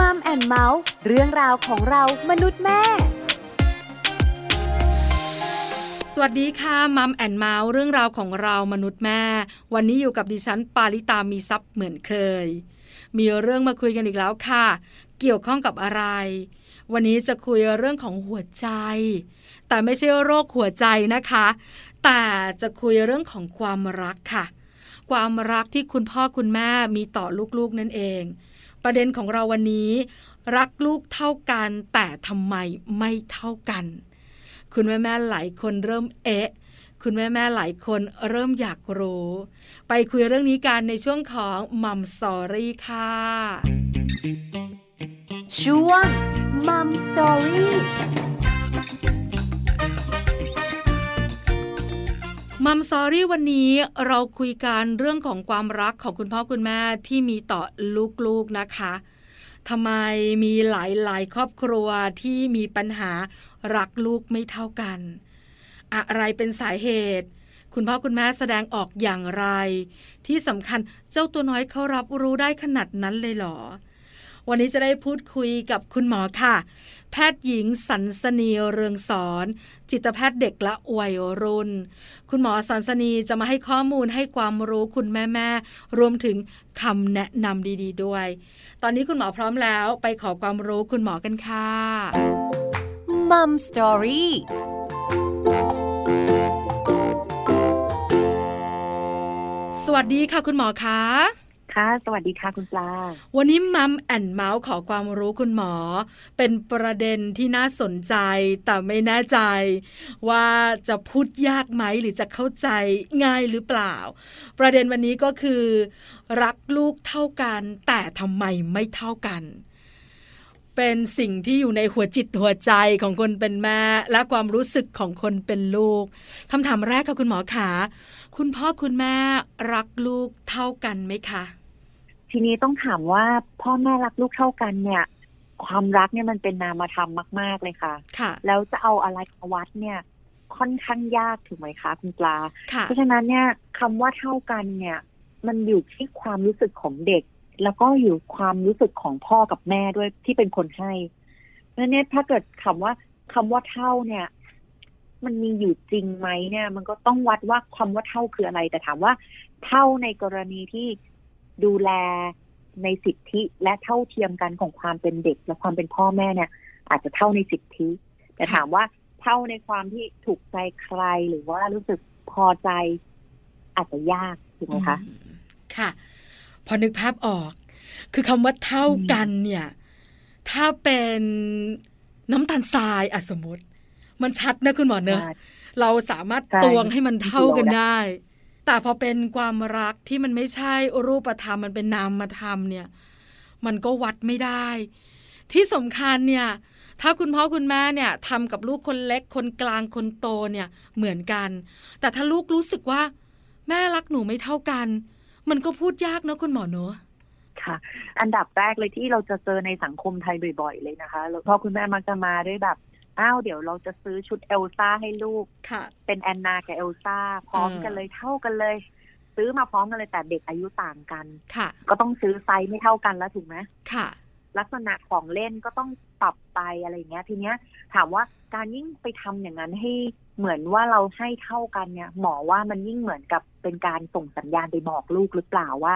Mom and Mouth เรื่องราวของเรามนุษย์แม่ สวัสดีค่ะ Mom and Mouth เรื่องราวของเรามนุษย์แม่ วันนี้อยู่กับดิฉันปาริตามีทรัพย์เหมือนเคย มีเรื่องมาคุยกันอีกแล้วค่ะ เกี่ยวข้องกับอะไร วันนี้จะคุยเรื่องของหัวใจ แต่ไม่ใช่โรคหัวใจนะคะ แต่จะคุยเรื่องของความรักค่ะ ความรักที่คุณพ่อคุณแม่มีต่อลูกๆนั่นเอง ประเด็นของเราวันนี้ รักลูกเท่ากันแต่ทำไมไม่เท่ากัน คุณแม่แม่หลายคนเริ่มเอ๊ะ คุณแม่แม่หลายคนเริ่มอยากรู้ ไปคุยเรื่องนี้กันในช่วงของ Mom Story ค่ะช่วง Mom Story มัมซอรี่วันนี้เราคุยกันเรื่องของความรักของคุณพ่อคุณแม่ที่มีต่อลูกๆนะคะทำไมมีหลายๆ ครอบครัวที่มีปัญหารักลูกไม่เท่ากัน อะไรเป็นสาเหตุ คุณพ่อคุณแม่แสดงออกอย่างไร ที่สำคัญเจ้าตัวน้อยเขารับรู้ได้ขนาดนั้นเลยเหรอ วันนี้จะได้พูดคุยกับคุณหมอค่ะ แพทย์หญิงสันสนีเรืองสอน จิตแพทย์เด็กและวัยรุ่น คุณหมอสันสนีจะมาให้ข้อมูลให้ความรู้คุณแม่แม่รวมถึงคำแนะนำดี ๆ ด้วย ตอนนี้คุณหมอพร้อมแล้วไปขอความรู้คุณหมอกันค่ะ Mom Story สวัสดีค่ะคุณหมอคะ ค่ะ สวัสดีค่ะคุณปลา วันนี้ Mom and Mouth ขอความรู้คุณหมอ เป็นประเด็นที่น่าสนใจแต่ไม่แน่ใจ ว่าจะพูดยากไหมหรือจะเข้าใจง่ายหรือเปล่า ประเด็นวันนี้ก็คือ รักลูกเท่ากัน แต่ทำไมไม่เท่ากันเป็นสิ่งที่อยู่ในหัวจิตหัวใจของคนเป็นแม่ และความรู้สึกของคนเป็นลูกคำถามแรกค่ะคุณหมอขาคุณพ่อคุณแม่รักลูกเท่ากันไหมคะ ทีนี้ต้องถามว่าพ่อแม่รักลูกเท่ากันเนี่ย ความรักเนี่ยมันเป็นนามธรรมมาก ๆเลยค่ะค่ะ แล้วจะเอาอะไรมาวัดเนี่ย ค่อนข้างยากถูกไหมคะคุณปลาค่ะเพราะฉะนั้นเนี่ยคำว่าเท่ากันเนี่ย มันอยู่ที่ความรู้สึกของเด็ก แล้วก็อยู่ความรู้สึกของพ่อกับแม่ด้วยที่เป็นคนให้เพราะฉะนั้นเนี่ยถ้าเกิดคำว่าคำว่าเท่าเนี่ย มันมีอยู่จริงไหมเนี่ย มันก็ต้องวัดว่าคำว่าเท่าคืออะไร แต่ถามว่าเท่าในกรณีที่ ดูแลในสิทธิและเท่าเทียมกันของความเป็นเด็ก และความเป็นพ่อแม่เนี่ย อาจจะเท่าในสิทธิ แต่ถามว่าเท่าในความที่ถูกใจใครหรือว่ารู้สึกพอใจ อาจจะยากถูกไหมคะอืมค่ะ พอนึกภาพออก คือคำว่าเท่ากันเนี่ย ถ้าเป็นน้ำตาลทรายอะสมมติ มันชัดนะคุณหมอเนอะใช่เราสามารถใช่ตวงให้มันเท่ากันจริงๆได้ แต่พอเป็นความรักที่มันไม่ใช่รูปธรรมมันเป็นนามธรรมเนี่ย มันก็วัดไม่ได้ ที่สำคัญเนี่ยถ้าคุณพ่อคุณแม่เนี่ยทำกับลูกคนเล็กคนกลางคนโตเนี่ยเหมือนกัน แต่ถ้าลูกรู้สึกว่า แม่รักหนูไม่เท่ากัน มันก็พูดยากเนอะคุณหมอเนอะค่ะ อันดับแรกเลยที่เราจะเจอในสังคมไทยบ่อย ๆ เลยนะคะพ่อคุณแม่มักจะมาด้วยแบบ อ้าวเดี๋ยวเราจะซื้อชุดเอลซ่าให้ลูกค่ะเป็นแอนนากับเอลซ่าพร้อมกันเลยเท่ากันเลย ซื้อมาพร้อมกันเลยแต่เด็กอายุต่างกันค่ะก็ต้องซื้อไซส์ไม่เท่ากันแล้วถูกไหมค่ะ ลักษณะของเล่นก็ต้องปรับไปอะไรอย่างเงี้ย ทีเนี้ย ถามว่าการยิ่งไปทำอย่างนั้นให้เหมือนว่าเราให้เท่ากันเนี่ย หมอว่ามันยิ่งเหมือนกับเป็นการส่งสัญญาณไปบอกลูกหรือเปล่าว่า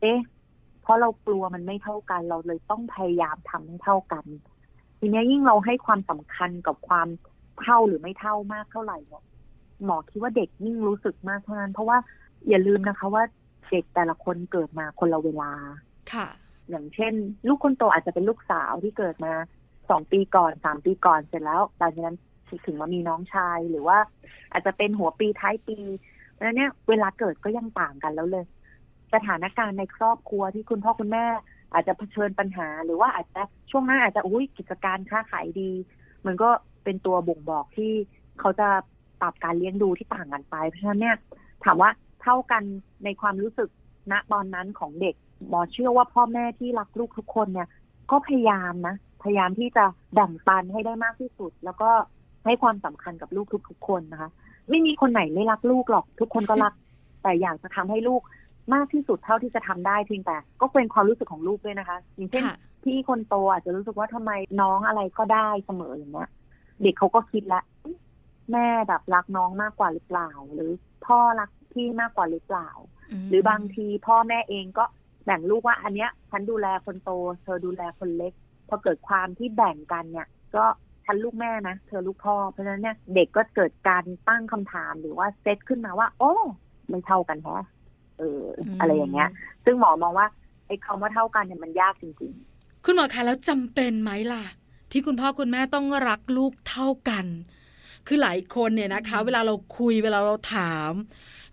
เอ๊ะเพราะเรากลัวมันไม่เท่ากัน เราเลยต้องพยายามทำให้เท่ากัน ทีเนี้ยยิ่งเราให้ความสำคัญกับความเท่าหรือไม่เท่ามากเท่าไหร่เนี่ยหมอคิดว่าเด็กยิ่งรู้สึกมากเท่านั้นเพราะว่าอย่าลืมนะคะว่าเด็กแต่ละคนเกิดมาคนละเวลา ค่ะ อย่างเช่น ลูกคนโตอาจจะเป็นลูกสาวที่เกิดมาสองปีก่อนสามปีก่อนเสร็จแล้วหลังจากนั้นถึงมามีน้องชายหรือว่า อาจจะเป็นหัวปีท้ายปีเพราะฉะนั้นเนี่ยเวลาเกิดก็ยังต่างกันแล้วเลย สถานการณ์ในครอบครัวที่คุณพ่อคุณแม่ อาจจะเผชิญปัญหา หรือว่าอาจจะช่วงหน้าอาจจะอุ้ยกิจการค้าขายดี มันก็เป็นตัวบ่งบอกที่เขาจะปรับการเลี้ยงดูที่ต่างกันไป เพราะฉะนั้นเนี่ยถามว่าเท่ากันในความรู้สึกณตอนนั้นของเด็กหมอเชื่อว่าพ่อแม่ที่รักลูกทุกคนเนี่ย ก็พยายามนะ พยายามที่จะแบ่งปันให้ได้มากที่สุด แล้วก็ให้ความสำคัญกับลูกทุกๆคนนะคะ ไม่มีคนไหนไม่รักลูกหรอก ทุกคนก็รัก แต่อยากจะทำให้ลูก มากที่สุดเท่าที่จะทำได้เพียงแต่ ก็เป็นความรู้สึกของลูกด้วยนะคะ อย่างเช่นค่ะพี่คนโตอาจจะรู้สึกว่าทำไมน้องอะไรก็ได้เสมออย่างเงี้ยเด็กเขาก็คิดละแม่แบบรักน้องมากกว่าหรือเปล่า หรือพ่อรักพี่มากกว่าหรือเปล่ามหรือบางทีพ่อแม่เองก็แบ่งลูกว่าอันเนี้ยฉันดูแลคนโต เธอดูแลคนเล็ก พอเกิดความที่แบ่งกันเนี่ย ก็ฉันลูกแม่นะ เธอลูกพ่อ เพราะฉะนั้นเนี่ยเด็กก็เกิดการตั้งคำถามหรือว่าเซตขึ้นมาว่า โอ้ไม่เท่ากันแฮะ เอออมอะไรอย่างเงี้ย ซึ่งหมอมองว่าไอ้คำว่าเท่ากันเนี่ยมันยากจริงคุณหมอคะแล้วจำเป็นไหมล่ะ ที่คุณพ่อคุณแม่ต้องรักลูกเท่ากัน คือหลายคนเนี่ยนะคะ เวลาเราคุยเวลาเราถาม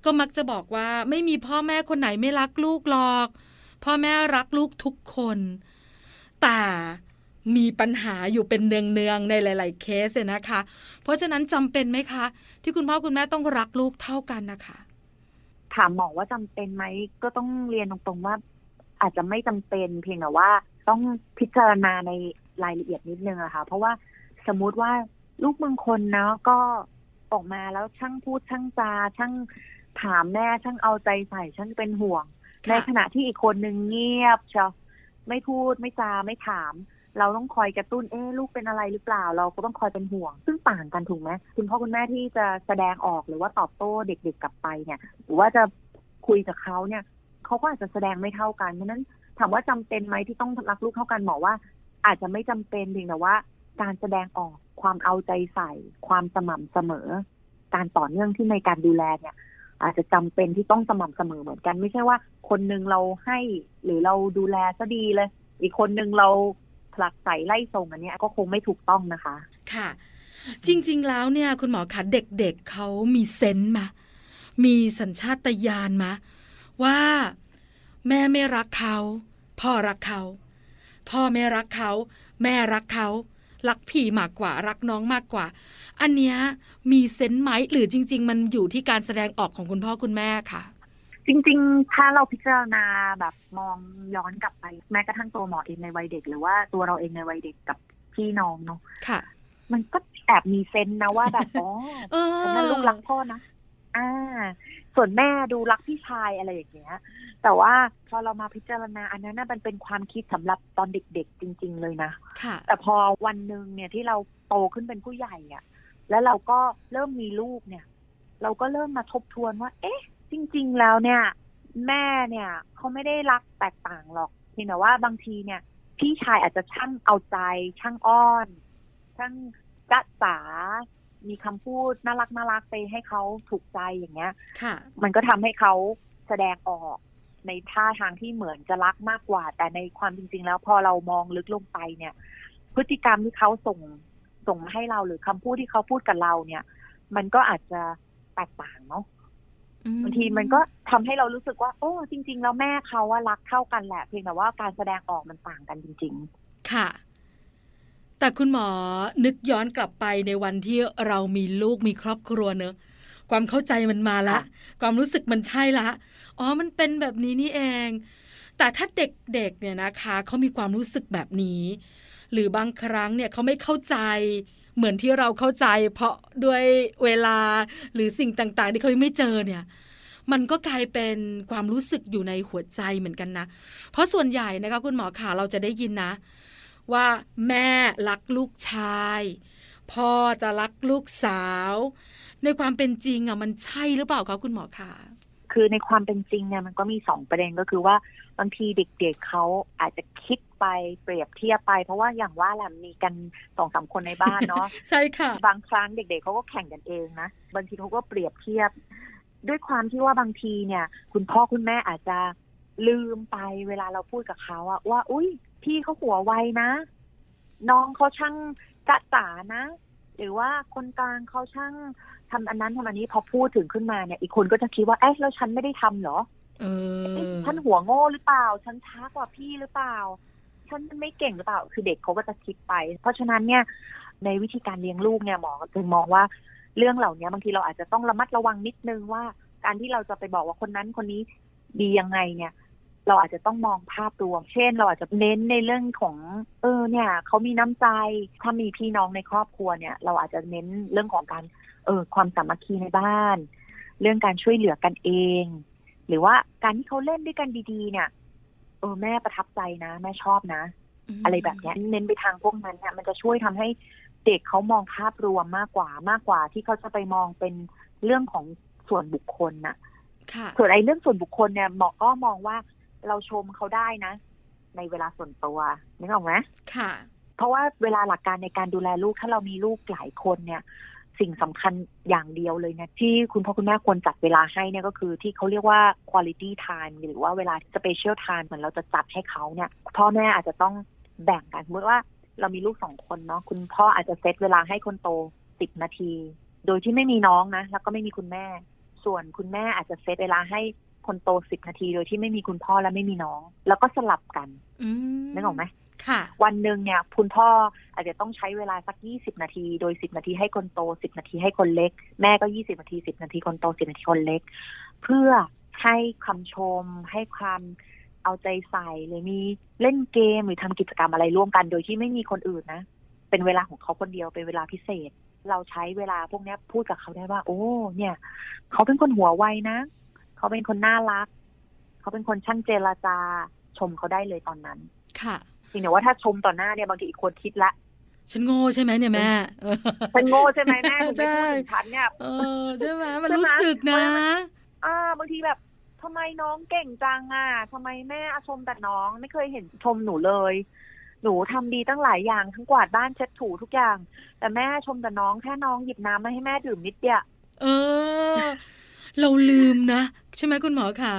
ก็มักจะบอกว่าไม่มีพ่อแม่คนไหนไม่รักลูกหรอก พ่อแม่รักลูกทุกคน แต่มีปัญหาอยู่เป็นเนืองๆในหลาย ๆ เคสเนี่ยนะคะ เพราะฉะนั้นจำเป็นไหมคะ ที่คุณพ่อคุณแม่ต้องรักลูกเท่ากันนะคะๆ ถามหมอว่าจำเป็นไหมก็ต้องเรียนตรงๆว่า อาจจะไม่จำเป็นเพียงแต่ว่าต้องพิจารณาในรายละเอียดนิดนึงอะค่ะ เพราะว่าสมมุติว่าลูกบางคนเนาะก็ออกมาแล้วช่างพูดช่างจาช่างถามแม่ช่างเอาใจใส่ช่างเป็นห่วง ในขณะที่อีกคนนึงเงียบเชียวไม่พูดไม่จาไม่ถาม เราต้องคอยกระตุ้นเอ๊ลูกเป็นอะไรหรือเปล่า เราก็ต้องคอยเป็นห่วง ซึ่งต่างกันถูกไหมคุณพ่อคุณแม่ที่จะแสดงออกหรือว่าตอบโต้เด็กๆกลับไปเนี่ย หรือว่าจะคุยกับเขาเนี่ยเขาก็อาจจะแสดงไม่เท่ากันเพราะนั้นถามว่าจำเป็นไหมที่ต้องรักลูกเท่ากันหมอว่า อาจจะไม่จำเป็นเพียงแต่ว่า การแสดงออกความเอาใจใส่ ความสม่ำเสมอ การต่อเนื่องที่ในการดูแลเนี่ย อาจจะจำเป็นที่ต้องสม่ำเสมอเหมือนกัน ไม่ใช่ว่า คนหนึ่งเราให้หรือเราดูแลซะดีเลย อีกคนหนึ่งเรา ผลักใส่ไล่ส่งอันนี้ก็คงไม่ถูกต้องนะคะ ค่ะ จริง ๆ แล้วเนี่ย คุณหมอคะเด็กๆเเขามีเซนส์มามีสัญชาตญาณมาว่าแม่ไม่รักเขา พ่อรักเขา พ่อไม่รักเขา แม่รักเขา รักพี่มากกว่ารักน้องมากกว่า อันเนี้ยมีเซนส์ไหมหรือจริง ๆ มันอยู่ที่การแสดงออกของคุณพ่อคุณแม่ค่ะ จริงๆ ถ้าเราพิจารณาแบบมองย้อนกลับไป แม้กระทั่งตัวหมอเองในวัยเด็ก หรือว่าตัวเราเองในวัยเด็กกับพี่น้องเนาะค่ะ มันก็แอบมีเซนส์นะว่าแบบอ๋อเออฉันน่ะลูกรักพ่อนะอ่า ส่วนแม่ดูรักพี่ชายอะไรอย่างเงี้ย แต่ว่าพอเรามาพิจารณาอันนั้นน่ะมันเป็นความคิดสำหรับตอนเด็กๆ จริง ๆ เลยนะค่ะแต่พอวันหนึ่งเนี่ยที่เราโตขึ้นเป็นผู้ใหญ่อะแล้วเราก็เริ่มมีลูกเนี่ย เราก็เริ่มมาทบทวนว่า เอ๊ะ จริง ๆ แล้วเนี่ย แม่เนี่ยเขาไม่ได้รักแตกต่างหรอกเพียงแต่ว่าบางทีเนี่ย พี่ชายอาจจะช่างเอาใจ ช่างอ้อน ช่างจ๊ะจ๋ามีคำพูดน่ารักน่ารักไปให้เขาถูกใจอย่างเงี้ย ค่ะ มันก็ทำให้เขาแสดงออกในท่าทางที่เหมือนจะรักมากกว่า แต่ในความจริง ๆ แล้วพอเรามองลึกลงไปเนี่ย พฤติกรรมที่เขาส่งส่งมาให้เราหรือคำพูดที่เขาพูดกับเราเนี่ย มันก็อาจจะแตกต่างเนาะอื บางทีมันก็ทำให้เรารู้สึกว่า โอ้ จริง ๆ แล้วแม่เขาว่ารักเท่ากันแหละ เพียงแต่ว่าการแสดงออกมันต่างกันจริงค่ะ แต่คุณหมอนึกย้อนกลับไปในวันที่เรามีลูกมีครอบครัวเนอะความเข้าใจมันมาละ ความรู้สึกมันใช่ละ อ๋อ มันเป็นแบบนี้นี่เอง แต่ถ้าเด็กๆเนี่ยนะคะเขามีความรู้สึกแบบนี้ หรือบางครั้งเนี่ยเขาไม่เข้าใจ เหมือนที่เราเข้าใจ เพราะด้วยเวลาหรือสิ่งต่าง ๆ ที่เขาไม่เจอเนี่ยมันก็กลายเป็นความรู้สึกอยู่ในหัวใจเหมือนกันนะ เพราะส่วนใหญ่นะคะคุณหมอขาเราจะได้ยินนะ ว่าแม่รักลูกชาย พ่อจะรักลูกสาว ในความเป็นจริงอะมันใช่หรือเปล่าคะคุณหมอคะคือในความเป็นจริงเนี่ยมันก็มีสองประเด็นก็คือว่าบางทีเด็กๆเขาอาจจะ คิดไปเปรียบเทียบไป เพราะว่าอย่างว่าแหละมีกันสองสามคนในบ้านเนาะใช่ค่ะ บางครั้งเด็ก ๆเขาก็แข่งกันเองนะบางทีเขาก็เปรียบเทียบ ด้วยความที่ว่าบางทีเนี่ย คุณพ่อคุณแม่อาจจะลืมไปเวลาเราพูดกับเขาอะว่า อุ้ยพี่เขาหัวไวนะ น้องเขาช่างจะจ๋านะ หรือว่าคนกลางเขาช่างทำอันนั้นทำอันนี้พอพูดถึงขึ้นมาเนี่ย อีกคนก็จะคิดว่าเอ๊ะแล้วฉันไม่ได้ทำเหรอเอเอ๊ะอ ฉันหัวโง่หรือเปล่า ฉันช้ากว่าพี่หรือเปล่า ฉันไม่เก่งหรือเปล่า คือเด็กเขาก็จะคิดไป เพราะฉะนั้นเนี่ย ในวิธีการเลี้ยงลูกเนี่ยหมอก็จะมองว่าเรื่องเหล่านี้บางทีเราอาจจะต้องระมัดระวังนิดนึงว่า การที่เราจะไปบอกว่าคนนั้นคนนี้ดียังไงเนี่ย เราอาจจะต้องมองภาพรวม เช่น เราอาจจะเน้นในเรื่องของ เออเนี่ยเขามีน้ำใจถ้ามีพี่น้องในครอบครัวเนี่ย เราอาจจะเน้นเรื่องของการเออความสามัคคีในบ้าน เรื่องการช่วยเหลือกันเอง หรือว่าการที่เขาเล่นด้วยกันดีๆ เนี่ยเออแม่ประทับใจนะ แม่ชอบนะมอะไรแบบเนี้ยเน้นไปทางพวกนั้นเนี่ยมันจะช่วยทำให้เด็กเขามองภาพรวมมากกว่ามากกว่า ที่เขาจะไปมองเป็นเรื่องของส่วนบุคคลน่ะค่ะ ส่วนไอ้เรื่องส่วนบุคคลเนี่ยหมอก็มองว่าเราชมเขาได้นะ ในเวลาส่วนตัวนึกออกไหมค่ะ เพราะว่าเวลาหลักการในการดูแลลูกถ้าเรามีลูกหลายคนเนี่ย สิ่งสำคัญอย่างเดียวเลยเนี่ยที่คุณพ่อคุณแม่ควรจัดเวลาให้เนี่ยก็คือที่เขาเรียกว่า quality time หรือว่าเวลา special time เหมือนเราจะจัดให้เขาเนี่ยพ่อแม่อาจจะต้องแบ่งกันสมมติว่าเรามีลูกสองคนเนาะคุณพ่ออาจจะเซตเวลาให้คนโตสิบนาที โดยที่ไม่มีน้องนะ แล้วก็ไม่มีคุณแม่ ส่วนคุณแม่อาจจะเซตเวลาให้คนโตสิบนาที โดยที่ไม่มีคุณพ่อและไม่มีน้อง แล้วก็สลับกันอืมนึกออกไหมค่ะ วันหนึ่งเนี่ยคุณพ่ออาจจะต้องใช้เวลาสักยี่สิบนาที โดยสิบนาทีให้คนโตสิบนาทีให้คนเล็ก แม่ก็ยี่สิบนาทีสิบนาทีคนโตสิบนาทีคนเล็ก เพื่อให้คำชม ให้ความเอาใจใส่หรือมีเล่นเกมหรือทำกิจกรรมอะไรร่วมกัน โดยที่ไม่มีคนอื่นนะ เป็นเวลาของเขาคนเดียวเป็นเวลาพิเศษ เราใช้เวลาพวกเนี้ยพูดกับเขาได้ว่า โอ้ เนี่ย เขาเป็นคนหัวไวนะ เขาเป็นคนน่ารัก เขาเป็นคนช่างเจรจาชมเขาได้เลยตอนนั้น ค่ะจ ริงแต่ว่าถ้าชมต่อหน้าเนี่ยบางทีอีกคนคิดละฉันโง่ใช่ไหมเนี่ยแม่เออฉันโง่ใช่ไหมแม่ถึงใช่ไม่พูดถึงฉันเนี่ยเออใช่ไหมมันใช่ไหมรู้สึกนะอ่าบางทีแบบทำไมน้องเก่งจังอะทำไมแม่ชมแต่น้องไม่เคยเห็นชมหนูเลย หนูทำดีตั้งหลายอย่างทั้งกวาดบ้านเช็ดถูทุกอย่าง แต่แม่ชมแต่น้องแค่น้องหยิบน้ำมาให้แม่ดื่มนิดเดียวเออ เราลืมนะ ใช่ไหมคุณหมอขา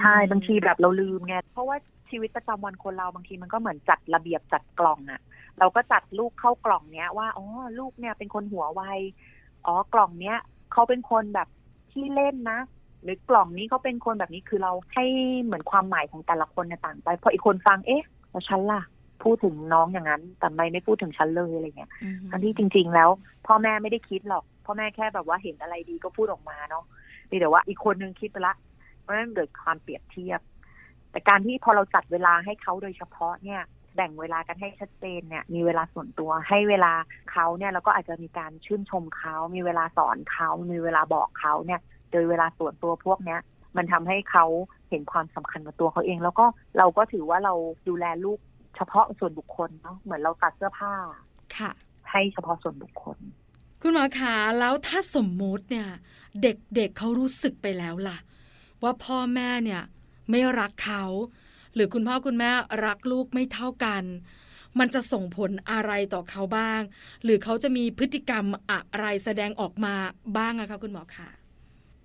ใช่บางทีแบบเราลืมไงเพราะว่า ชีวิตประจำวันคนเราบางทีมันก็เหมือนจัดระเบียบจัดกล่องอะเราก็จัดลูกเข้ากล่องเนี้ยว่าอ๋อลูกเนี่ยเป็นคนหัวไวอ๋อกล่องเนี้ยเขาเป็นคนแบบที่เล่นนะ หรือกล่องนี้เขาเป็นคนแบบนี้คือเราให้เหมือนความหมายของแต่ละคนเนี่ยต่างไปพออีกคนฟังเอ๊ะแล้วฉันล่ะพูดถึงน้องอย่างนั้น แต่ไม่ไม่พูดถึงฉันเลยอะไรเงี้ยอืมทั้งที่จริง ๆ แล้ว พ่อแม่ไม่ได้คิดหรอก พ่อแม่แค่แบบว่าเห็นอะไรดีก็พูดออกมาเนาะมีแต่ว่าอีกคนนึงคิดไปละ เพราะฉะนั้นเกิดความเปรียบเทียบ แต่การที่พอเราจัดเวลาให้เขาโดยเฉพาะเนี่ยแบ่งเวลากันให้ชัดเจนเนี่ยมีเวลาส่วนตัวให้เวลาเขาเนี่ยแล้วก็อาจจะมีการชื่นชมเขา มีเวลาสอนเขา มีเวลาบอกเขาเนี่ย โดยเวลาส่วนตัวพวกเนี้ยมันทำให้เขาเห็นความสำคัญกับตัวเขาเอง แล้วก็เราก็ถือว่าเราดูแลลูกเฉพาะส่วนบุคคลเนาะเหมือนเราตัดเสื้อผ้าค่ะ ให้เฉพาะส่วนบุคคล คุณหมอขาแล้วถ้าสมมุติเนี่ย เด็กๆเเขารู้สึกไปแล้วล่ะ ว่าพ่อแม่เนี่ย ไม่รักเขา หรือคุณพ่อคุณแม่รักลูกไม่เท่ากัน มันจะส่งผลอะไรต่อเขาบ้าง หรือเขาจะมีพฤติกรรมอะไรแสดงออกมาบ้างอะคะคุณหมอคะ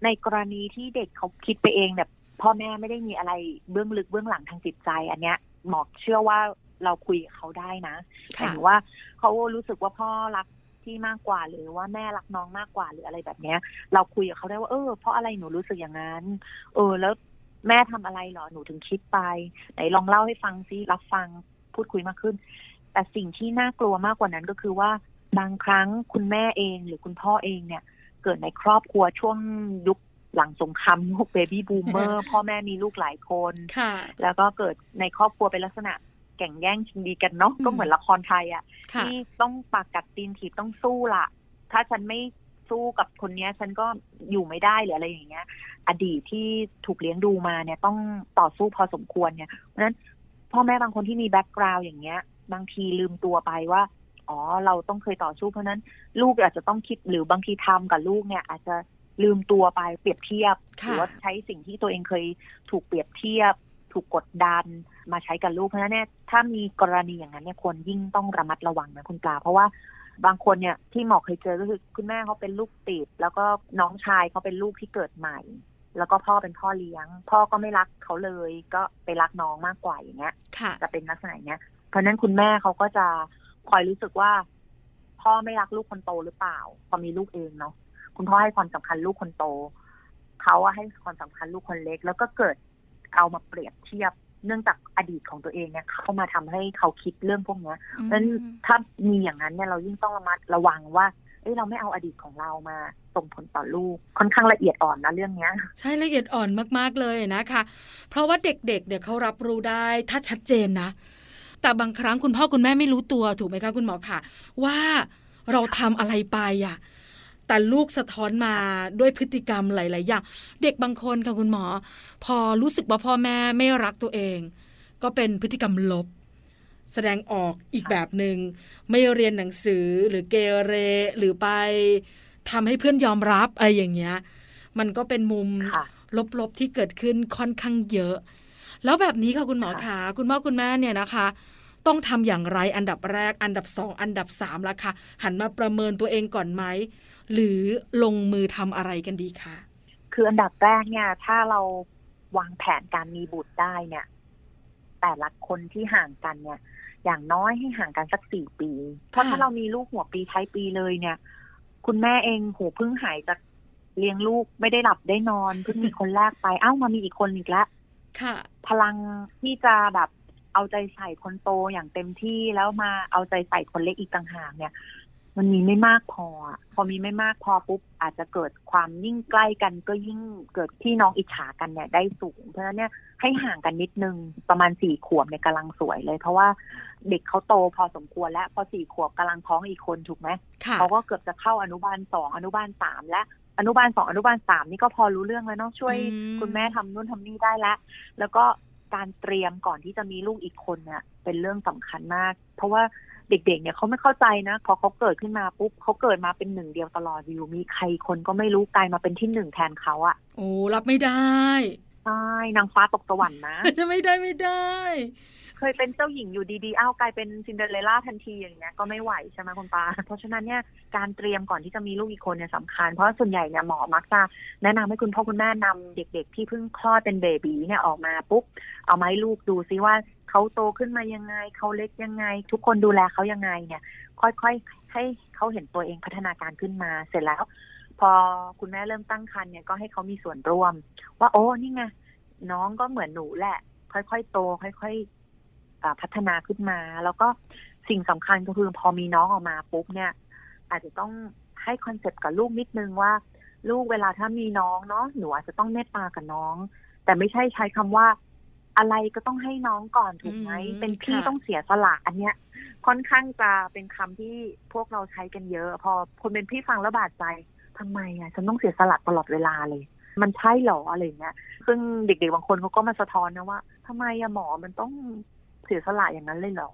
ในกรณีที่เด็กเขาคิดไปเองแบบพ่อแม่ไม่ได้มีอะไรเบื้องลึกเบื้องหลังทางจิตใจ อันเนี้ยหมอเชื่อว่าเราคุยกับเขาได้นะหมายค่ะถึงว่าเขารู้สึกว่าพ่อรักที่มากกว่าหรือว่าแม่รักน้องมากกว่าหรืออะไรแบบเนี้ย เราคุยกับเขาได้ว่าเออเพราะอะไรหนูรู้สึกอย่างนั้น เออ แล้ว แม่ทำอะไรเหรอหนูถึงคิดไป ไหนลองเล่าให้ฟังซิรับฟังพูดคุยมากขึ้น แต่สิ่งที่น่ากลัวมากกว่านั้นก็คือว่าบางครั้งคุณแม่เองหรือคุณพ่อเองเนี่ย เกิดในครอบครัวช่วงยุคหลังสงครามยุคเบบี้บูมเมอร์พ่อแม่มีลูกหลายคนค่ะแล้วก็เกิดในครอบครัวเป็นลักษณะแข่งแย่งชิงดีกันเนาะอืมก็เหมือนละครไทยอะค่ะที่ต้องปากกัดตีนถีบต้องสู้ล่ะ ถ้าฉันไม่ สู้กับคนเนี้ย ฉันก็อยู่ไม่ได้หรืออะไรอย่างเงี้ย อดีตที่ถูกเลี้ยงดูมาเนี่ยต้องต่อสู้พอสมควรเนี่ยเพราะฉะนั้นพ่อแม่บางคนที่มี background อย่างเงี้ย บางทีลืมตัวไปว่าอ๋อเราต้องเคยต่อสู้เพราะฉะนั้นลูกอาจจะต้องคิดหรือบางทีทำกับลูกเนี่ย อาจจะลืมตัวไปเปรียบเทียบค่ะรือว่าใช้สิ่งที่ตัวเองเคยถูกเปรียบเทียบ ถูกกดดันมาใช้กับลูกเพราะฉะนั้นเนี่ยถ้ามีกรณีอย่างนั้นเนี่ยควรยิ่งต้องระมัดระวังนะคุณปลาเพราะว่า บางคนเนี่ยที่หมอเคยเจอก็คือคุณแม่เขาเป็นลูกติด แล้วก็น้องชายเขาเป็นลูกที่เกิดใหม่ แล้วก็พ่อเป็นพ่อเลี้ยง พ่อก็ไม่รักเขาเลยก็ไปรักน้องมากกว่าอย่างเงี้ยค่ะจะเป็นลักษณะอย่างเนี้ยเพราะฉะนั้นคุณแม่เขาก็จะคอยรู้สึกว่า พ่อไม่รักลูกคนโตหรือเปล่า พอมีลูกเองเนาะคุณพ่อให้ความสำคัญลูกคนโตเขาอะให้ความสำคัญลูกคนเล็ก แล้วก็เกิดเอามาเปรียบเทียบ เนื่องจากอดีตของตัวเองเนี่ยเข้ามาทำให้เขาคิดเรื่องพวกเนี้ยเพราะฉะนั้นถ้ามีอย่างนั้นเนี่ยเรายิ่งต้องระมัดระวังว่าเอ้ยเราไม่เอาอดีตของเรามาส่งผลต่อลูกค่อนข้างละเอียดอ่อนนะเรื่องเนี้ย ใช่ละเอียดอ่อนมากๆเลยนะคะ เพราะว่าเด็กๆ เนี่ยเขารับรู้ได้ถ้าชัดเจนนะ แต่บางครั้งคุณพ่อคุณแม่ไม่รู้ตัวถูกไหมคะคุณหมอค่ะ ว่าเราทำอะไรไปอะ แต่ลูกสะท้อนมาด้วยพฤติกรรมหลาย ๆ อย่าง เด็กบางคนค่ะคุณหมอ พอรู้สึกว่าพ่อแม่ไม่รักตัวเอง ก็เป็นพฤติกรรมลบ แสดงออกอีกแบบหนึง่งไม่เรียนหนังสือหรือเกเรหรือไปทำให้เพื่อนยอมรับอะไรอย่างเงี้ย มันก็เป็นมุมค่ะลบ ๆ ที่เกิดขึ้นค่อนข้างเยอะ แล้วแบบนี้ค่ะคุณหมอค่ะขาคุณพ่อคุณแม่เนี่ยนะคะต้องทำอย่างไรอันดับแรกอันดับสองอันดับสามละค่ะหันมาประเมินตัวเองก่อนไหม หรือลงมือทำอะไรกันดีคะคืออันดับแรกเนี่ย ถ้าเราวางแผนการมีบุตรได้เนี่ย แต่ละคนที่ห่างกันเนี่ย อย่างน้อยให้ห่างกันสักสี่ปี เพราะถ้าเรามีลูกหัวปีท้ายปีเลยเนี่ย คุณแม่เองโหเพิ่งหายจากเลี้ยงลูกไม่ได้หลับได้นอนเพิ่งมีคนแรกไปเอ้ามามีอีกคนอีกแล้วค่ะ พลังที่จะแบบเอาใจใส่คนโตอย่างเต็มที่แล้วมาเอาใจใส่คนเล็กอีกต่างหากเนี่ย มันมีไม่มากพออะพอมีไม่มากพอปุ๊บอาจจะเกิดความยิ่งใกล้กันก็ยิ่งเกิดพี่น้องอิจฉากันเนี่ยได้สูง เพราะฉะนั้นเนี่ยให้ห่างกันนิดนึงประมาณสี่ขวบเนี่ยกำลังสวยเลย เพราะว่าเด็กเขาโตพอสมควรแล้ว พอสี่ขวบกำลังท้องอีกคนถูกไหมค่ะเขาก็เกือบจะเข้าอนุบาลสองอนุบาลสามและอนุบาลสองอนุบาลสามนี่ก็พอรู้เรื่องแล้วเนาะช่วยอืมคุณแม่ทำนู่นทำนี่ได้แล้วแล้วก็การเตรียมก่อนที่จะมีลูกอีกคนเนี่ยเป็นเรื่องสำคัญมาก เพราะว่า เด็กๆ เนี่ยเขาไม่เข้าใจนะพอเขาเกิดขึ้นมาปุ๊บเขาเกิดมาเป็นหนึ่งเดียวตลอดอยู่มีใครคนก็ไม่รู้กลายมาเป็นที่หนึ่งแทนเขาอะโอ้รับไม่ได้ใช่นางฟ้าตกสวรรค์นะ จะไม่ได้ไม่ได้ เคยเป็นเจ้าหญิงอยู่ดีๆอ้าวกลายเป็นซินเดอเรลล่าทันทีอย่างเงี้ยก็ไม่ไหวใช่ไหมคุณปาเพราะฉะนั้นเนี่ยการเตรียมก่อนที่จะมีลูกอีกคนเนี่ยสำคัญ เพราะส่วนใหญ่เนี่ยหมอมักจะแนะนำให้คุณพ่อคุณแม่นำเด็กๆ ที่เพิ่งคลอดเป็นเบบีเนี่ยออกมาปุ๊บเอามาให้ลูกดูซิว่า เขาโตขึ้นมายังไง เขาเล็กยังไง ทุกคนดูแลเขายังไงเนี่ย ค่อยๆให้เขาเห็นตัวเองพัฒนาการขึ้นมาเสร็จแล้ว พอคุณแม่เริ่มตั้งครรภ์เนี่ยก็ให้เขามีส่วนร่วม ว่าโอ้นี่ไงน้องก็เหมือนหนูแหละ ค่อยๆโต ค่อยๆพัฒนาขึ้นมา แล้วก็สิ่งสำคัญก็คือพอมีน้องออกมาปุ๊บเนี่ย อาจจะต้องให้คอนเซปต์กับลูกนิดนึงว่า ลูกเวลาถ้ามีน้องเนาะหนูอาจจะต้องเมตตากับน้อง แต่ไม่ใช่ใช้คำว่า อะไรก็ต้องให้น้องก่อนถูกไหมอืมเป็นพี่ค่ะต้องเสียสละอันเนี้ย ค่อนข้างจะเป็นคำที่พวกเราใช้กันเยอะ พอคนเป็นพี่ฟังแล้วบาดใจทำไมอะฉันต้องเสียสละตลอดเวลาเลย มันใช่เหรออะไรอย่างเงี้ย ซึ่งเด็กๆบางคนเขาก็มาสะท้อนนะว่าทำไมอะหมอมันต้องเสียสละอย่างนั้นเลยเหรอ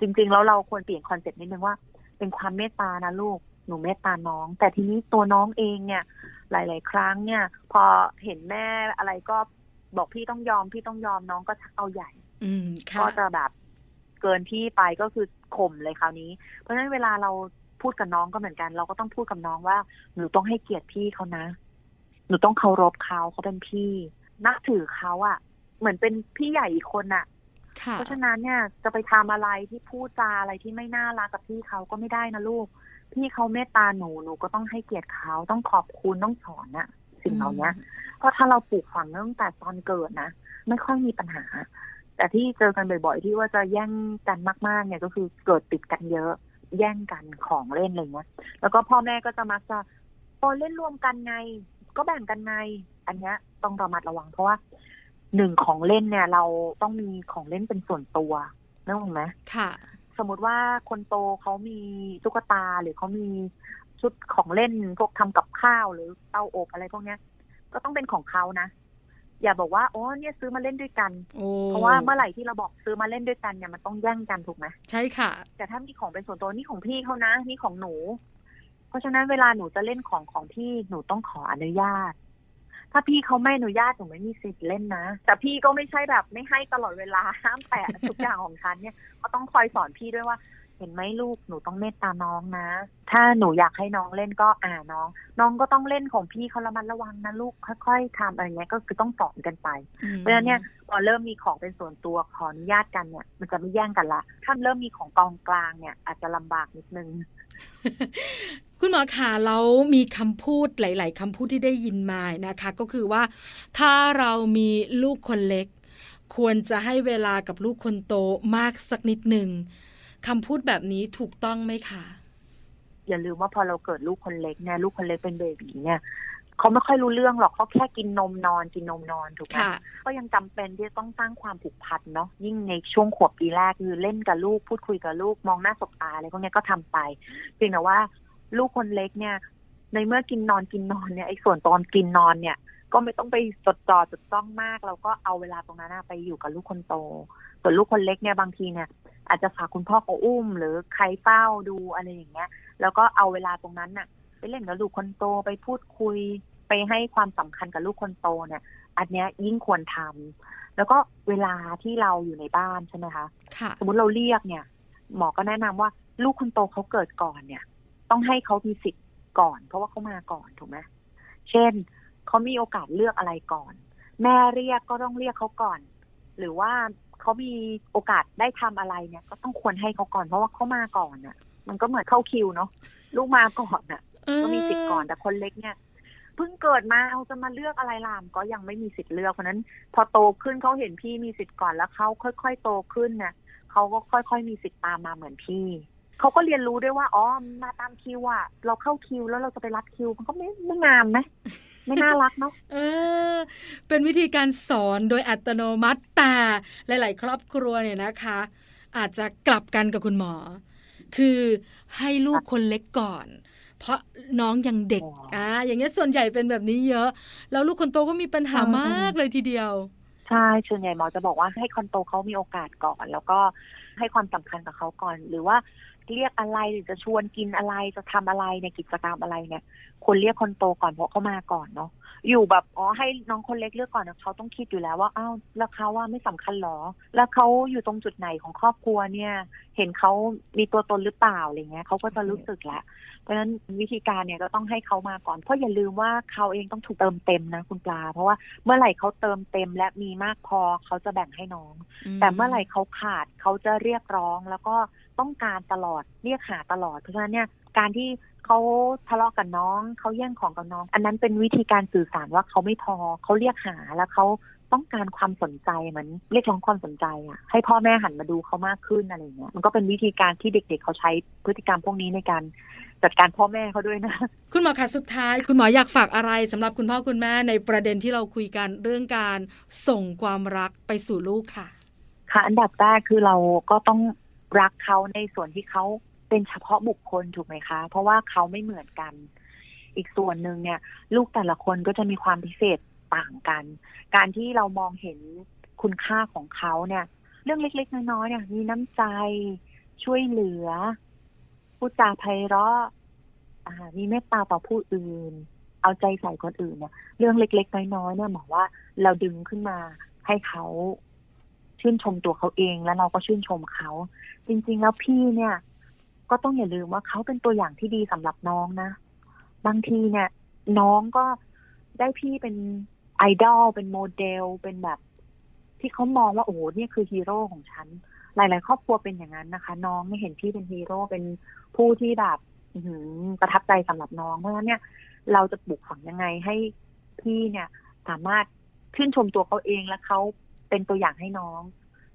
จริงๆแล้วเราควรเปลี่ยนคอนเซ็ปต์นิดนึงว่า เป็นความเมตตานะลูกหนูเมตตาน้อง แต่ทีนี้ตัวน้องเองเนี่ย หลาย ๆ ครั้งเนี่ย พอเห็นแม่อะไรก็ บอกพี่ต้องยอมพี่ต้องยอมน้องก็ชักเอาใหญ่ อืมค่ะก็จะแบบเกินที่ไปก็คือข่มเลยคราวนี้ เพราะฉะนั้นเวลาเราพูดกับน้องก็เหมือนกัน เราก็ต้องพูดกับน้องว่าหนูต้องให้เกียรติพี่เขานะ หนูต้องเคารพเขาเขาเป็นพี่ นับถือเขาอะ่ะ เหมือนเป็นพี่ใหญ่อีกคนอะ่ะค่ะเพราะฉะนั้นเนี่ยจะไปทำอะไรที่พูดจาอะไรที่ไม่น่ารักกับพี่เขาก็ไม่ได้นะลูก พี่เขาเมตตาหนูหนูก็ต้องให้เกียรติเขาต้องขอบคุณต้องสอนอะ สิ่งเหล่านี้เพราะถ้าเราปลูกฝังตั้งแต่ตอนเกิดนะไม่ค่อยมีปัญหา แต่ที่เจอกันบ่อยๆที่ว่าจะแย่งกันมากๆ เนี่ยก็คือเกิดติดกันเยอะ แย่งกันของเล่นอะไรเงี้ยแล้วก็พ่อแม่ก็จะมักจะพอเล่นรวมกันไง ก็แบ่งกันไง อันเนี้ยต้องระมัดระวังเพราะว่าหนึ่งของเล่นเนี่ย เราต้องมีของเล่นเป็นส่วนตัวนึกออกไหมค่ะ สมมติว่าคนโตเขามีตุ๊กตาหรือเขามี ชุดของเล่นพวกทำกับข้าวหรือเตาอบอะไรพวกเนี้ย ก็ต้องเป็นของเขานะ อย่าบอกว่าโอ้เนี่ยซื้อมาเล่นด้วยกันโอ้เพราะว่าเมื่อไหร่ที่เราบอกซื้อมาเล่นด้วยกันเนี่ยมันต้องแย่งกันถูกไหมใช่ค่ะ แต่ถ้ามีของเป็นส่วนตัวนี่ของพี่เขานะนี่ของหนู เพราะฉะนั้นเวลาหนูจะเล่นของของพี่หนูต้องขออนุญาตถ้าพี่เขาไม่อนุญาตหนูไม่มีสิทธิ์เล่นนะ แต่พี่ก็ไม่ใช่แบบไม่ให้ตลอดเวลาห้ามแตะทุกอย่างของฉันเนี่ยก็ต้องคอยสอนพี่ด้วยว่า เห็นไหมลูกหนูต้องเมตตาน้องนะ ถ้าหนูอยากให้น้องเล่นก็อ่าน้อง น้องก็ต้องเล่นของพี่เขาระมัดระวังนะลูกค่อย ๆทำอะไรเงี้ยก็คือต้องสอนกันไปอืมเพราะฉะนั้นเนี่ยพอเริ่มมีของเป็นส่วนตัวขออนุญาตกันเนี่ยมันจะไม่แย่งกันละถ้าเริ่มมีของกองกลางเนี่ยอาจจะลำบากนิดนึงคุณหมอขาแล้วมีคำพูดหลาย ๆคำพูดที่ได้ยินมานะคะ ก็คือว่า ถ้าเรามีลูกคนเล็ก ควรจะให้เวลากับลูกคนโตมากสักนิดหนึ่ง คำพูดแบบนี้ถูกต้องไหมคะ อย่าลืมว่าพอเราเกิดลูกคนเล็กเนี่ยลูกคนเล็กเป็นเบบีเนี่ยเขาไม่ค่อยรู้เรื่องหรอกเขาแค่กินนมนอนกินนมนอนถูกไหมค่ะก็ยังจำเป็นที่จะต้องสร้างความผูกพันเนาะยิ่งในช่วงขวบปีแรกคือเล่นกับลูกพูดคุยกับลูกมองหน้าสบตาอะไรพวกเนี้ยก็ทำไปเพียงแต่ว่า ลูกคนเล็กเนี่ยในในเมื่อกินนอนกินนอนเนี่ยไอ้ส่วนตอนกินนอนเนี่ย ก็ไม่ต้องไปจดจ่อจดจ้องมาก เราก็เอาเวลาตรงนั้นนะไปอยู่กับลูกคนโต ส่วนลูกคนเล็กเนี่ยบางทีเนี่ย อาจจะฝากคุณพ่อเขาอุ้ม หรือใครเฝ้าดูอะไรอย่างเงี้ย แล้วก็เอาเวลาตรงนั้นน่ะ ไปเล่นกับลูกคนโตไปพูดคุย ไปให้ความสำคัญกับลูกคนโตเนี่ย อันเนี้ยยิ่งควรทำแล้วก็เวลาที่เราอยู่ในบ้านใช่ไหมคะค่ะสมมติเราเรียกเนี่ย หมอก็แนะนำว่าลูกคนโตเขาเกิดก่อนเนี่ย ต้องให้เขามีสิทธิ์ก่อน เพราะว่าเขามาก่อนถูกไหมเช่นเขามีโอกาสเลือกอะไรก่อน แม่เรียกก็ต้องเรียกเขาก่อน หรือว่า เขามีโอกาสได้ทำอะไรเนี่ย ก็ต้องควรให้เขาก่อนเพราะว่าเขามาก่อนน่ะ มันก็เหมือนเข้าคิวเนาะลูกมาก่อนน่ะก็มีสิทธิ์ก่อนแต่คนเล็กเนี่ยเพิ่งเกิดมาเอาจะมาเลือกอะไรล่ะก็ยังไม่มีสิทธิ์เลือกเพราะฉะนั้น พอโตขึ้นเขาเห็นพี่มีสิทธิ์ก่อนแล้วเขาค่อย ๆ โตขึ้นเนี่ยเขาก็ค่อยๆมีสิทธิ์ตามมาเหมือนพี่เขาก็เรียนรู้ด้วยว่าอ๋อมาตามคิวอะเราเข้าคิวแล้วเราจะไปรัดคิวมันก็ไม่ไม่งามไหม ไม่น่ารักเนาะเออ เป็นวิธีการสอนโดยอัตโนมัติแต่หลาย ๆ ครอบครัวเนี่ยนะคะ อาจจะกลับกันกับคุณหมอ คือให้ลูกคนเล็กก่อน เพราะน้องยังเด็กอ๋ออ่อ่าอย่างเงี้ยส่วนใหญ่เป็นแบบนี้เยอะ แล้วลูกคนโตก็มีปัญหามากเลยทีเดียวใช่ส่วนใหญ่หมอจะบอกว่าให้คอนโตเขามีโอกาสก่อน แล้วก็ให้ความสำคัญกับเขาก่อน หรือว่า เรียกอะไรหรือจะชวนกินอะไรจะทำอะไรในกิจกรรมอะไรเนี่ยควรเรียกคนโตก่อนเพราะเขามาก่อนเนาะอยู่แบบอ๋อให้น้องคนเล็กเลือกก่อนนะเขาต้องคิดอยู่แล้วว่าอ้าวแล้วเขาว่าไม่สำคัญหรอ แล้วเขาอยู่ตรงจุดไหนของครอบครัวเนี่ย เห็นเขามีตัวตนหรือเปล่าอะไรเงี้ยเขาก็จะรู้สึกแหละเพราะฉะนั้นวิธีการเนี่ยก็ต้องให้เขามาก่อนเพราะอย่าลืมว่าเขาเองต้องถูกเติมเต็มนะคุณปลา เพราะว่าเมื่อไหร่เขาเติมเต็มและมีมากพอเขาจะแบ่งให้น้อง แต่เมื่อไหร่เขาขาดเขาจะเรียกร้องแล้วก็ ต้องการตลอดเรียกหาตลอด เพราะฉะนั้นเนี่ยการที่เขาทะเลาะกับน้องเขาแย่งของกับน้อง อันนั้นเป็นวิธีการสื่อสารว่าเขาไม่พอเขาเรียกหาแล้วเขาต้องการความสนใจเหมือนเรียกร้องความสนใจอะ ให้พ่อแม่หันมาดูเขามากขึ้นอะไรเงี้ยมันก็เป็นวิธีการที่เด็กๆเขาใช้พฤติกรรมพวกนี้ในการจัดการพ่อแม่เขาด้วยนะ คุณหมอคะสุดท้าย คุณหมออยากฝากอะไรสำหรับคุณพ่อคุณแม่ในประเด็นที่เราคุยกันเรื่องการส่งความรักไปสู่ลูกค่ะ ค่ะ อันดับแรกคือเราก็ต้อง รักเขาในส่วนที่เขาเป็นเฉพาะบุคคลถูกไหมคะ เพราะว่าเขาไม่เหมือนกัน อีกส่วนหนึ่งเนี่ย ลูกแต่ละคนก็จะมีความพิเศษต่างกัน การที่เรามองเห็นคุณค่าของเขาเนี่ย เรื่องเล็ก ๆ น้อยๆเนี่ย มีน้ำใจช่วยเหลือพูดจาไพเราะมีเมตตาต่อผู้อื่น เอาใจใส่คนอื่นเนี่ย เรื่องเล็ก ๆ น้อยๆเนี่ยหมอว่าเราดึงขึ้นมาให้เขา ชื่นชมตัวเขาเอง แล้วเราก็ชื่นชมเขา จริง ๆ แล้วพี่เนี่ย ก็ต้องอย่าลืมว่าเขาเป็นตัวอย่างที่ดีสำหรับน้องนะ บางทีเนี่ย น้องก็ได้พี่เป็นไอดอลเป็นโมเดลเป็นแบบ ที่เขามองว่าโอ้โหนี่คือฮีโร่ของฉันหลาย ๆ ครอบครัวเป็นอย่างนั้นนะคะ น้องไม่เห็นพี่เป็นฮีโร่เป็นผู้ที่แบบประทับใจสำหรับน้องเพราะฉะนั้นเนี่ย เราจะปลูกฝังยังไงให้พี่เนี่ย สามารถชื่นชมตัวเขาเองและเขา เป็นตัวอย่างให้น้อง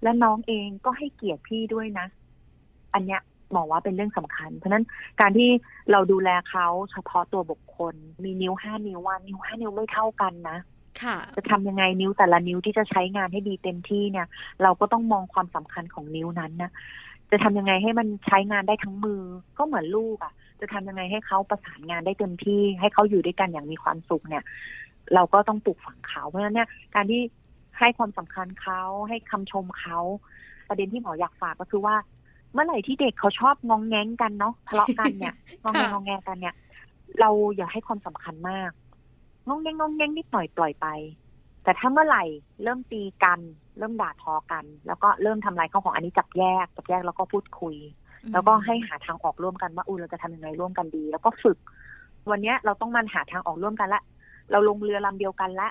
และน้องเองก็ให้เกียรติพี่ด้วยนะ อันเนี้ยหมอว่าเป็นเรื่องสำคัญ เพราะฉะนั้นการที่เราดูแลเขาเฉพาะตัวบุคคล มีนิ้วห้านิ้วว่านิ้วห้านิ้วไม่เท่ากันนะค่ะ จะทำยังไงนิ้วแต่ละนิ้วที่จะใช้งานให้ดีเต็มที่เนี่ย เราก็ต้องมองความสำคัญของนิ้วนั้นนะจะทำยังไงให้มันใช้งานได้ทั้งมือก็เหมือนลูกอะ่ะ จะทำยังไงให้เขาประสานงานได้เต็มที่ ให้เขาอยู่ด้วยกันอย่างมีความสุขเนี่ย เราก็ต้องปลูกฝังเขาเพราะฉะนั้นเนี่ยการที่ ให้ความสำคัญเขาให้คำชมเขา ประเด็นที่หมออยากฝากก็คือว่า เมื่อไหร่ที่เด็กเขาชอบงองแงงกันเนาะทะเลาะกันเนี่ยงองแงงงองแงกันเนี่ย เราอย่าให้ความสำคัญมากงองแงงงองแงงนิดหน่อยปล่อยไป แต่ถ้าเมื่อไหร่เริ่มตีกัน เริ่มด่าทอกัน แล้วก็เริ่มทำลายข้าวของอันนี้จับแยกจับแยกแล้วก็พูดคุย แล้วก็ให้หาทางออกร่วมกันว่าอุ้ยเราจะทำยังไงร่วมกันดี แล้วก็ฝึก วันเนี้ยเราต้องมันหาทางออกร่วมกันละเราลงเรือลำเดียวกันละ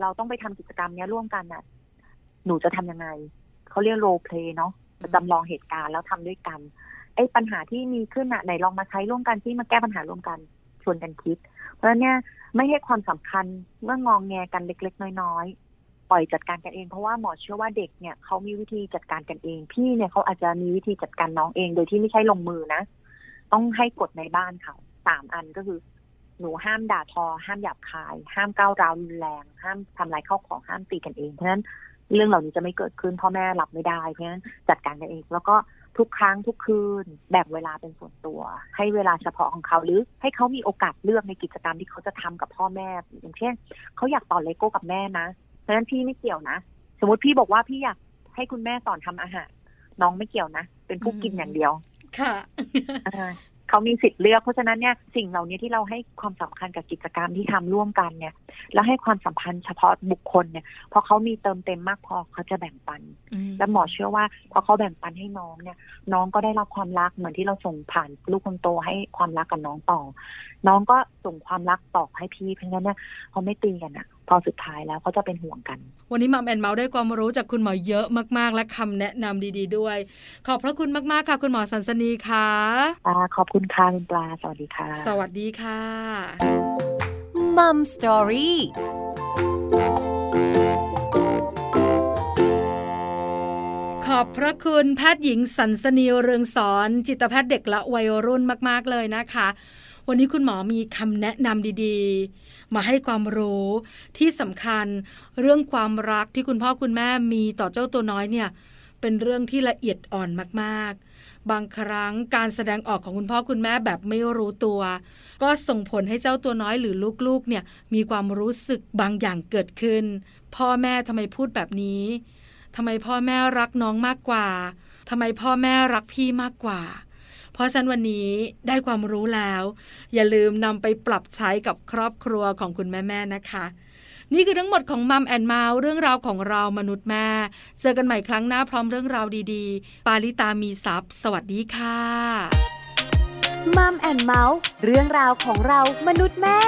เราต้องไปทำกิจกรรมเนี้ยร่วมกันน่ะ หนูจะทำยังไง เขาเรียกโรเพลย์เนาะจำลองเหตุการณ์แล้วทำด้วยกัน ไอ้ปัญหาที่มีขึ้นอะไหนลองมาใช้ร่วมกันที่มาแก้ปัญหาร่วมกันชวนกันคิด เพราะฉะนั้นเนี่ยไม่ให้ความสำคัญเมื่ององแงกันเล็ก ๆ น้อยๆปล่อยจัดการกันเองเพราะว่าหมอเชื่อว่าเด็กเนี่ยเขามีวิธีจัดการกันเอง พี่เนี่ยเขาอาจจะมีวิธีจัดการน้องเอง โดยที่ไม่ใช่ลงมือนะ ต้องให้กฎในบ้านเขาสามอันก็คือ หนูห้ามด่าทอ ห้ามหยาบคาย ห้ามก้าวร้าวรุนแรง ห้ามทำลายข้าวของห้ามตีกันเองเพราะฉะนั้นเรื่องเหล่านี้จะไม่เกิดขึ้นพ่อแม่รับไม่ได้เพราะฉะนั้นจัดการกันเอง แล้วก็ทุกครั้งทุกคืนแบ่งเวลาเป็นส่วนตัว ให้เวลาเฉพาะของเขาหรือให้เขามีโอกาสเลือกในกิจกรรมที่เขาจะทำกับพ่อแม่ อย่างเช่นเขาอยากต่อเลโก้กับแม่นะเพราะฉะนั้นพี่ไม่เกี่ยวนะ สมมติพี่บอกว่าพี่อยากให้คุณแม่สอนทำอาหารน้องไม่เกี่ยวนะ เป็นผู้กินอย่างเดียว ค่ะอ่า เขามีสิทธิ์เลือกเพราะฉะนั้นเนี่ยสิ่งเหล่านี้ที่เราให้ความสำคัญกับกิจกรรมที่ทำร่วมกันเนี่ย แล้วให้ความสัมพันธ์เฉพาะบุคคลเนี่ยพอเขามีเติมเต็มมากพอเขาจะแบ่งปันอืมและหมอเชื่อว่าพอเขาแบ่งปันให้น้องเนี่ย น้องก็ได้รับความรักเหมือนที่เราส่งผ่านลูกคนโตให้ความรักกับน้องต่อ น้องก็ส่งความรักต่อให้พี่เพราะฉะนั้นเนี่ยเขาไม่ตีกันอะ พอสุดท้ายแล้วเขาจะเป็นห่วงกัน วันนี้มัมแอนเมาส์ได้ความรู้จากคุณหมอเยอะมากๆ และคำแนะนำดี ๆ ด้วย ขอบพระคุณมากๆค่ะ คุณหมอสันสนีค่ะอ่าขอบคุณค่ะคุณปลาสวัสดีค่ะ สวัสดีค่ะมัมสตอรี่ขอบพระคุณแพทย์หญิงสันสนีเรืองสอน จิตแพทย์เด็กและวัยรุ่นมาก ๆ เลยนะคะ วันนี้คุณหมอมีคำแนะนำดีๆ มาให้ความรู้ที่สำคัญเรื่องความรักที่คุณพ่อคุณแม่มีต่อเจ้าตัวน้อยเนี่ยเป็นเรื่องที่ละเอียดอ่อนมากๆ บางครั้งการแสดงออกของคุณพ่อคุณแม่แบบไม่รู้ตัว ก็ส่งผลให้เจ้าตัวน้อยหรือลูกๆ เนี่ยมีความรู้สึกบางอย่างเกิดขึ้น พ่อแม่ทำไมพูดแบบนี้ทำไมพ่อแม่รักน้องมากกว่าทำไมพ่อแม่รักพี่มากกว่า ราะฉะนั้นวันนี้ได้ความรู้แล้ว อย่าลืมนำไปปรับใช้กับครอบครัวของคุณแม่ๆนะคะนี่คือทั้งหมดของมัมแอนเมาส์เรื่องราวของเรามนุษย์แม่ เจอกันใหม่ครั้งหน้าพร้อมเรื่องราวดีๆ ปาลิตามีซัพ์สวัสดีค่ะมัมแอนเมาส์เรื่องราวของเรามนุษย์แม่